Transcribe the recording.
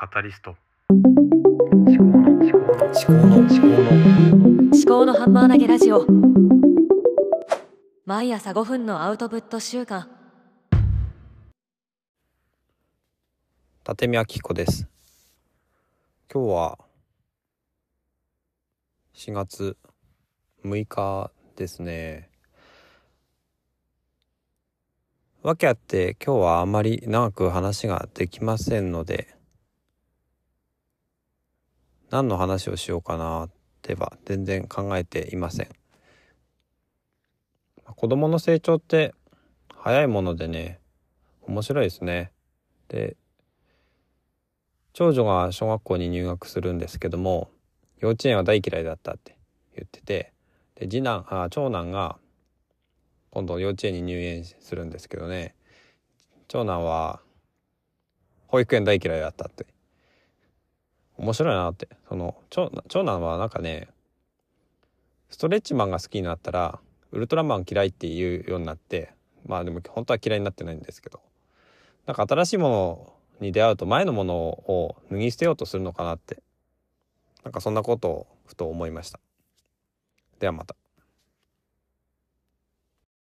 カタリスト。思考の思考の。思考の思考の思考のハンマー投げラジオ。毎朝5分のアウトプット週間。立見明子です。今日は4月6日ですね。わけあって今日はあまり長く話ができませんので何の話をしようかなっては全然考えていません。子供の成長って早いものでね面白いですね。で長女が小学校に入学するんですけども幼稚園は大嫌いだったって言っててで次男あ長男が今度幼稚園に入園するんですけどね長男は保育園大嫌いだったって面白いなってその長男はなんかねストレッチマンが好きになったらウルトラマン嫌いっていうようになってまあでも本当は嫌いになってないんですけどなんか新しいものに出会うと前のものを脱ぎ捨てようとするのかなってなんかそんなことをふと思いましたではまた。